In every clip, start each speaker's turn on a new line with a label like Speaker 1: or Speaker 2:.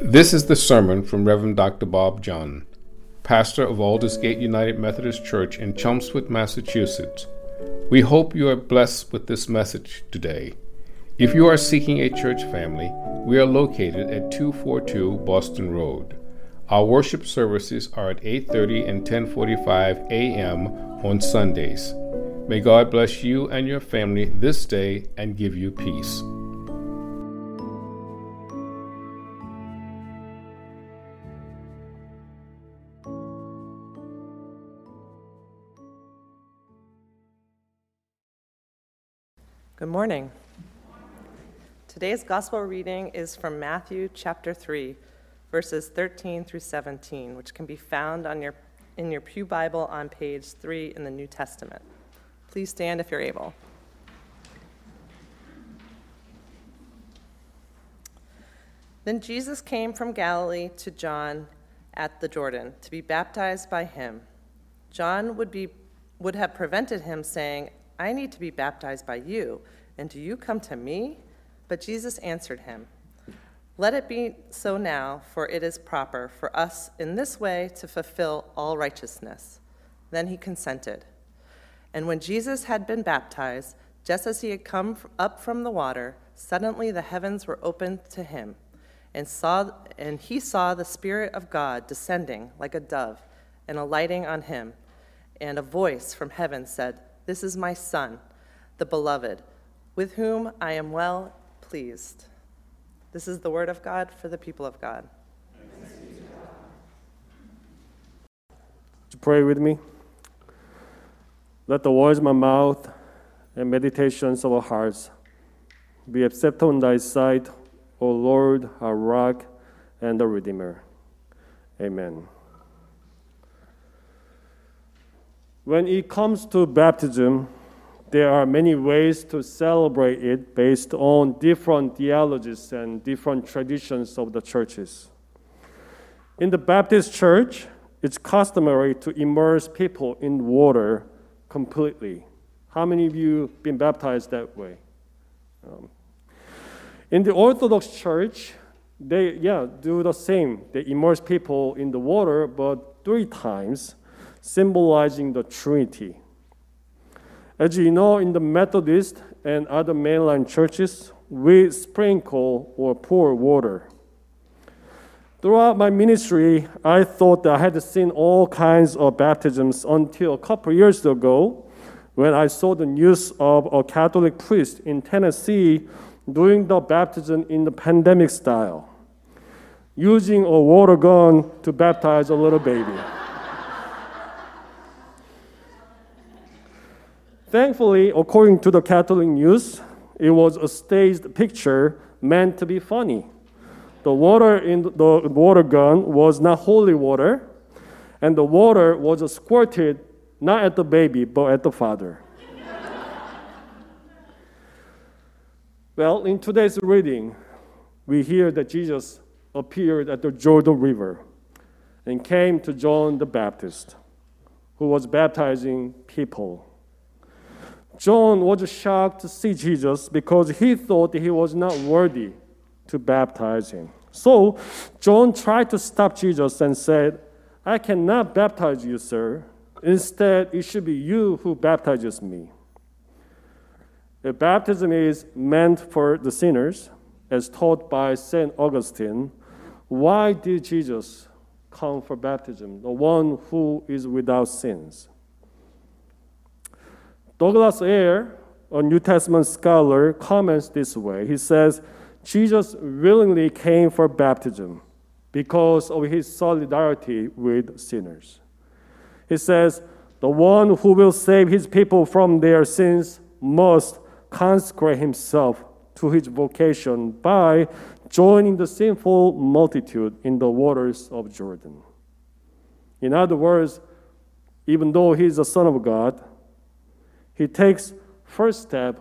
Speaker 1: This is the sermon from Reverend Dr. Bob Jon, pastor of Aldersgate United Methodist Church in Chelmsford, Massachusetts. We hope you are blessed with this message today. If you are seeking a church family, we are located at 242 Boston Road. Our worship services are at 8:30 and 10:45 a.m. on Sundays. May God bless you and your family this day and give you peace.
Speaker 2: Good morning. Today's gospel reading is from Matthew chapter 3, verses 13 through 17, which can be found on your, in your Pew Bible on page 3 in the New Testament. Please stand if you're able. Then Jesus came from Galilee to John at the Jordan to be baptized by him. John would, be, would have prevented him, saying, I need to be baptized by you, and do you come to me? But Jesus answered him, Let it be so now, for it is proper for us in this way to fulfill all righteousness. Then he consented. And when Jesus had been baptized, just as he had come up from the water, suddenly the heavens were opened to him, and, saw, and he saw the Spirit of God descending like a dove and alighting on him. And a voice from heaven said, this is my Son, the beloved, with whom I am well pleased. This is the word of God for the people of God.
Speaker 3: To pray with me? Let the words of my mouth and meditations of our hearts be acceptable in thy sight, O Lord, our rock and the Redeemer. Amen. When it comes to baptism, there are many ways to celebrate it based on different theologies and different traditions of the churches. In the Baptist church, it's customary to immerse people in water completely. How many of you been baptized that way? Um, in the Orthodox Church, they yeah do the same. They immerse people in the water, but three times symbolizing the Trinity. As you know, in the Methodist and other mainline churches, we sprinkle or pour water. Throughout my ministry, I thought that I had seen all kinds of baptisms until a couple years ago when I saw the news of a Catholic priest in Tennessee doing the baptism in the pandemic style, using a water gun to baptize a little baby. Thankfully, according to the Catholic news, it was a staged picture meant to be funny. The water in the water gun was not holy water, and the water was squirted not at the baby, but at the father. well, in today's reading, we hear that Jesus appeared at the Jordan River and came to John the Baptist, who was baptizing people. John was shocked to see Jesus because he thought he was not worthy to baptize him. So John tried to stop Jesus and said, I cannot baptize you, sir. Instead, it should be you who baptizes me. Baptism is meant for the sinners, as taught by St. Augustine. Why did Jesus come for baptism, the one who is without sins? Douglas Hare, a New Testament scholar, comments this way. He says, Jesus willingly came for baptism because of his solidarity with sinners. He says, The one who will save his people from their sins must consecrate himself to his vocation by joining the sinful multitude in the waters of Jordan. In other words, even though he is the Son of God, he takes first step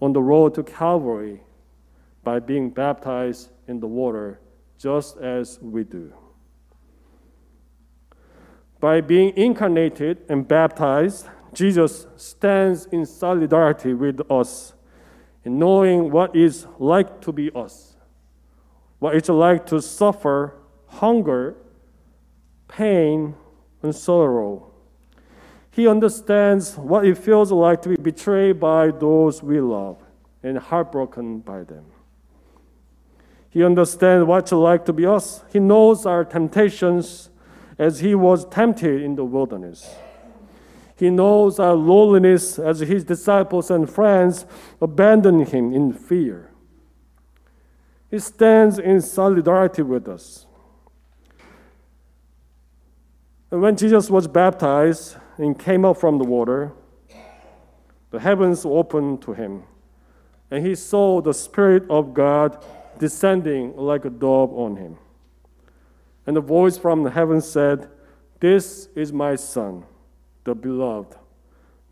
Speaker 3: on the road to Calvary by being baptized in the water just as we do. By being incarnated and baptized, Jesus stands in solidarity with us in knowing what it's like to be us, what it's like to suffer hunger, pain, and sorrow. He understands what it feels like to be betrayed by those we love and heartbroken by them. He understands what it's like to be us. He knows our temptations as he was tempted in the wilderness. He knows our loneliness as his disciples and friends abandoned him in fear. He stands in solidarity with us. And when Jesus was baptized and came up from the water, the heavens opened to him, and he saw the Spirit of God descending like a dove on him. And a voice from the heavens said, This is my Son, the beloved,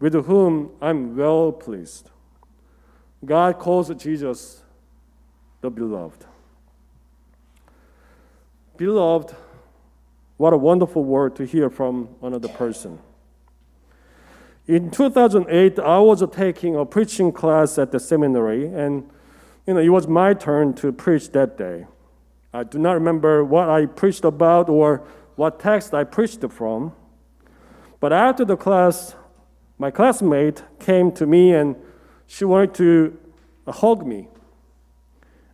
Speaker 3: with whom I'm well pleased. God calls Jesus the beloved. Beloved, what a wonderful word to hear from another person. In 2008, I was taking a preaching class at the seminary, and you know, it was my turn to preach that day. I do not remember what I preached about or what text I preached from. But after the class, my classmate came to me and she wanted to hug me.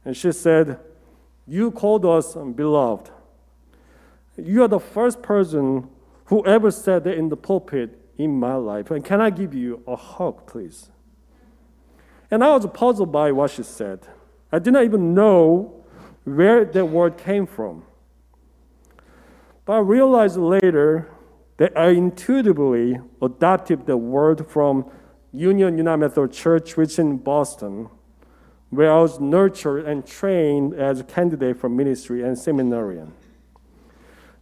Speaker 3: And she said, You called us beloved. You are the first person who ever said that in the pulpit in my life. And can I give you a hug, please? And I was puzzled by what she said. I did not even know where that word came from. But I realized later that I intuitively adopted the word from Union United Methodist Church, which in Boston, where I was nurtured and trained as a candidate for ministry and seminarian.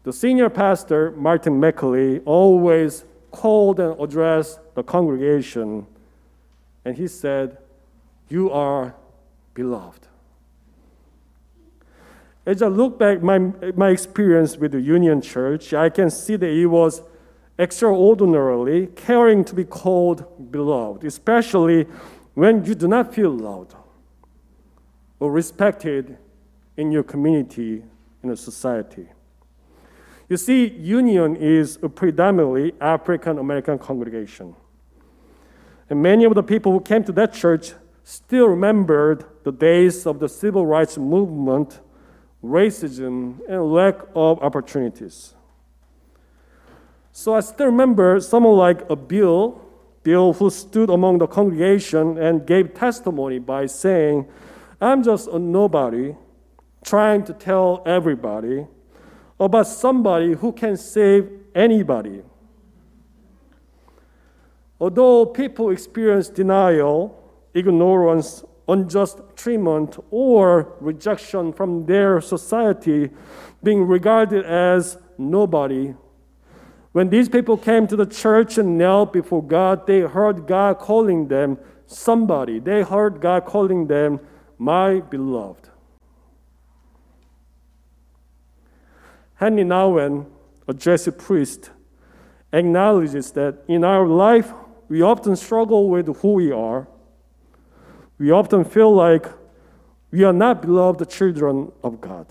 Speaker 3: The senior pastor, Martin McCulley, always called and addressed the congregation, and he said, You are beloved. As I look back my, my experience with the Union Church, I can see that it was extraordinarily caring to be called beloved, especially when you do not feel loved or respected in your community, in a society. You see, Union is a predominantly African American congregation. And many of the people who came to that church still remembered the days of the civil rights movement, racism, and lack of opportunities. So I still remember someone like a Bill, Bill who stood among the congregation and gave testimony by saying, I'm just a nobody trying to tell everybody about somebody who can save anybody. Although people experience denial, ignorance, unjust treatment, or rejection from their society, being regarded as nobody, when these people came to the church and knelt before God, they heard God calling them somebody. They heard God calling them my beloved. Henry Nouwen, a Jesuit priest, acknowledges that in our life, we often struggle with who we are. We often feel like we are not beloved children of God.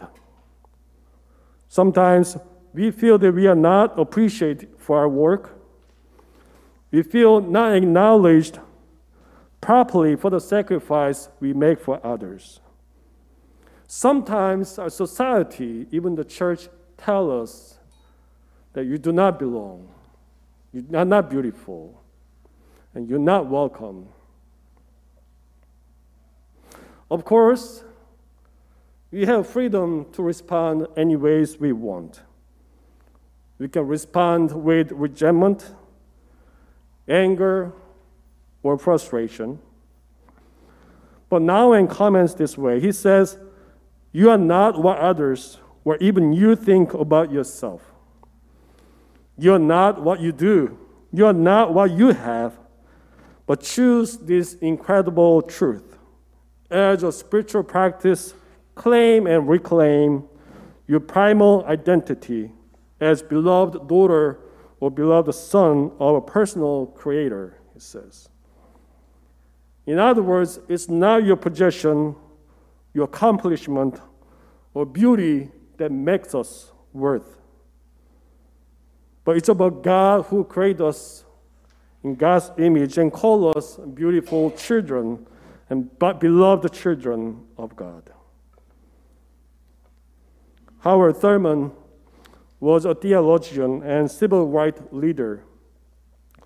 Speaker 3: Sometimes we feel that we are not appreciated for our work. We feel not acknowledged properly for the sacrifice we make for others. Sometimes our society, even the church, tell us that you do not belong, you are not beautiful, and you're not welcome. Of course, we have freedom to respond any ways we want. We can respond with resentment, anger, or frustration. But Nouwen comments this way He says, You are not what others or even you think about yourself. You're not what you do, you're not what you have, but choose this incredible truth. As a spiritual practice, claim and reclaim your primal identity as beloved daughter or beloved son of a personal creator, he says. In other words, it's not your possession, your accomplishment, or beauty that makes us worth. But it's about God who created us in God's image and called us beautiful children and beloved children of God. Howard Thurman was a theologian and civil rights leader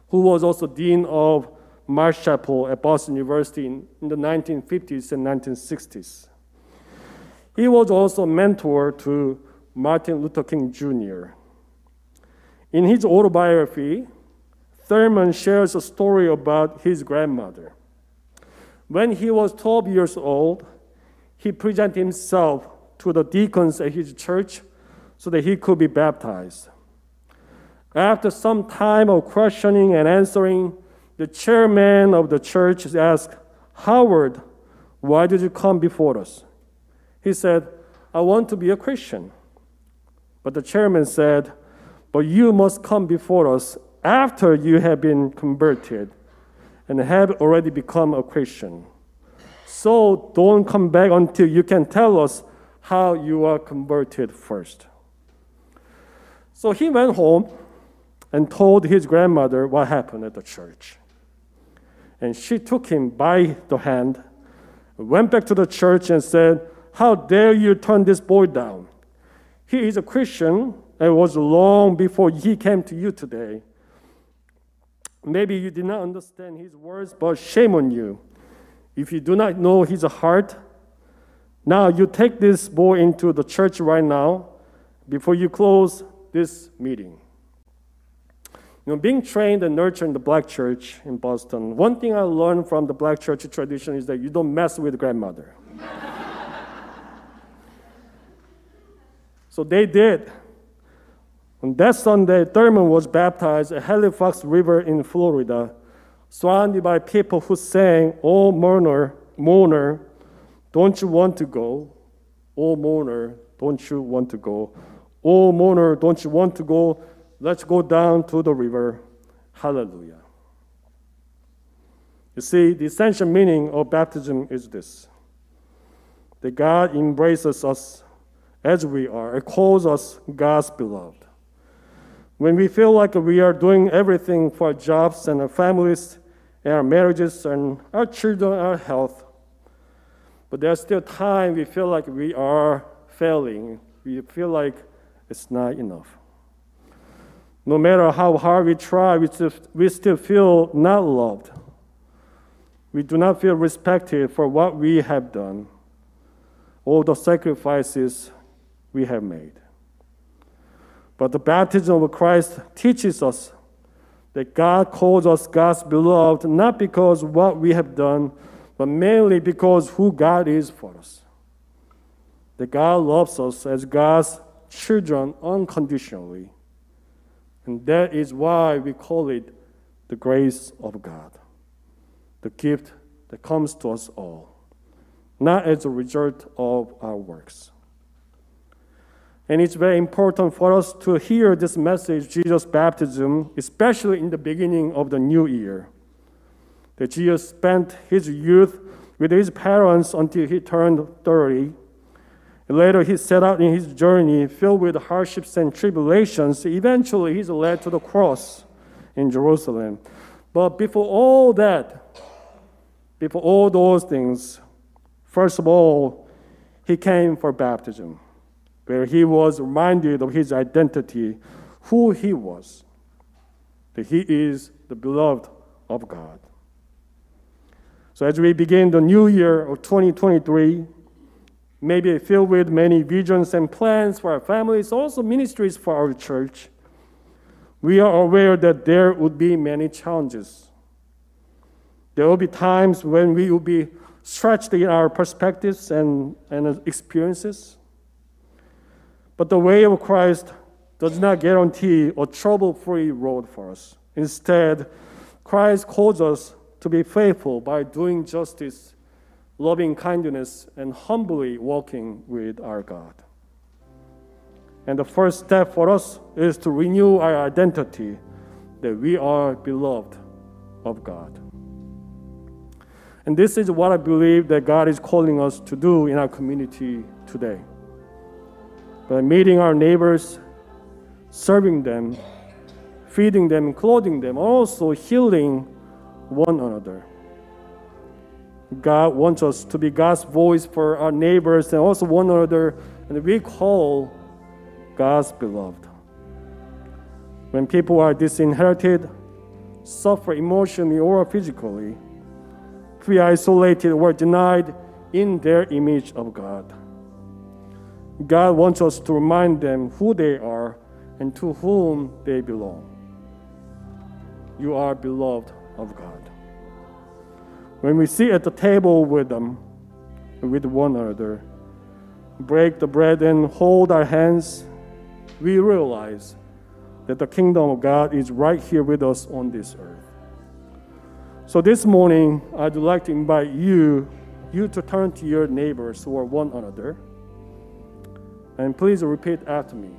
Speaker 3: who was also dean of Marsh Chapel at Boston University in, in the 1950s and 1960s. He was also a mentor to Martin Luther King Jr. In his autobiography, Thurman shares a story about his grandmother. When he was 12 years old, he presented himself to the deacons at his church so that he could be baptized. After some time of questioning and answering, the chairman of the church asked, Howard, why did you come before us? He said, I want to be a Christian. But the chairman said, But you must come before us after you have been converted and have already become a Christian. So don't come back until you can tell us how you are converted first. So he went home and told his grandmother what happened at the church. And she took him by the hand, went back to the church, and said, How dare you turn this boy down? He is a Christian, and was long before he came to you today. Maybe you did not understand his words, but shame on you. If you do not know his heart, now you take this boy into the church right now before you close this meeting. You know, being trained and nurtured in the black church in Boston, one thing I learned from the black church tradition is that you don't mess with grandmother. So they did. On that Sunday, Thurman was baptized at Halifax River in Florida, surrounded by people who sang, Oh, mourner, mourner, don't you want to go? Oh, mourner, don't you want to go? Oh, mourner, don't you want to go? Let's go down to the river. Hallelujah. You see, the essential meaning of baptism is this that God embraces us as we are It calls us God's beloved. When we feel like we are doing everything for our jobs and our families and our marriages and our children, our health, but there's still time we feel like we are failing. We feel like it's not enough. No matter how hard we try, we still, we still feel not loved. We do not feel respected for what we have done, all the sacrifices we have made. But the baptism of Christ teaches us that God calls us God's beloved not because what we have done, but mainly because who God is for us. That God loves us as God's children unconditionally and that is why we call it the grace of God, the gift that comes to us all, not as a result of our works. And it's very important for us to hear this message, Jesus' baptism, especially in the beginning of the new year. That Jesus spent his youth with his parents until he turned 30 Later, he set out in his journey filled with hardships and tribulations. Eventually, he's led to the cross in Jerusalem. But before all that, before all those things, first of all, he came for baptism, where he was reminded of his identity, who he was, that he is the beloved of God. So, as we begin the new year of 2023, maybe filled with many visions and plans for our families, also ministries for our church, we are aware that there would be many challenges. There will be times when we will be stretched in our perspectives and, and experiences. But the way of Christ does not guarantee a trouble free road for us. Instead, Christ calls us to be faithful by doing justice loving kindness, and humbly walking with our God. And the first step for us is to renew our identity that we are beloved of God. And this is what I believe that God is calling us to do in our community today. By meeting our neighbors, serving them, feeding them, clothing them, also healing one another. God wants us to be God's voice for our neighbors and also one another, and we call God's beloved. When people are disinherited, suffer emotionally or physically, feel isolated or denied in their image of God. God wants us to remind them who they are and to whom they belong. You are beloved of God. When we sit at the table with them, with one another, break the bread and hold our hands, we realize that the kingdom of God is right here with us on this earth. So this morning, I'd like to invite you, you to turn to your neighbors or one another, and please repeat after me.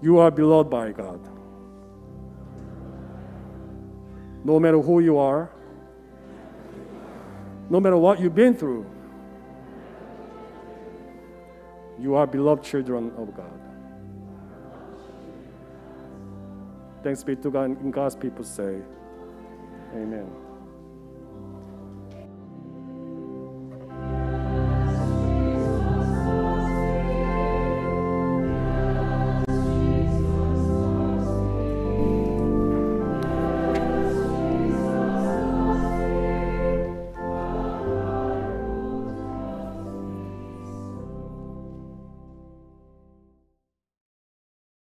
Speaker 3: You are beloved by God. No matter who you are, no matter what you've been through, you are beloved children of God. Thanks be to God and God's people say, Amen.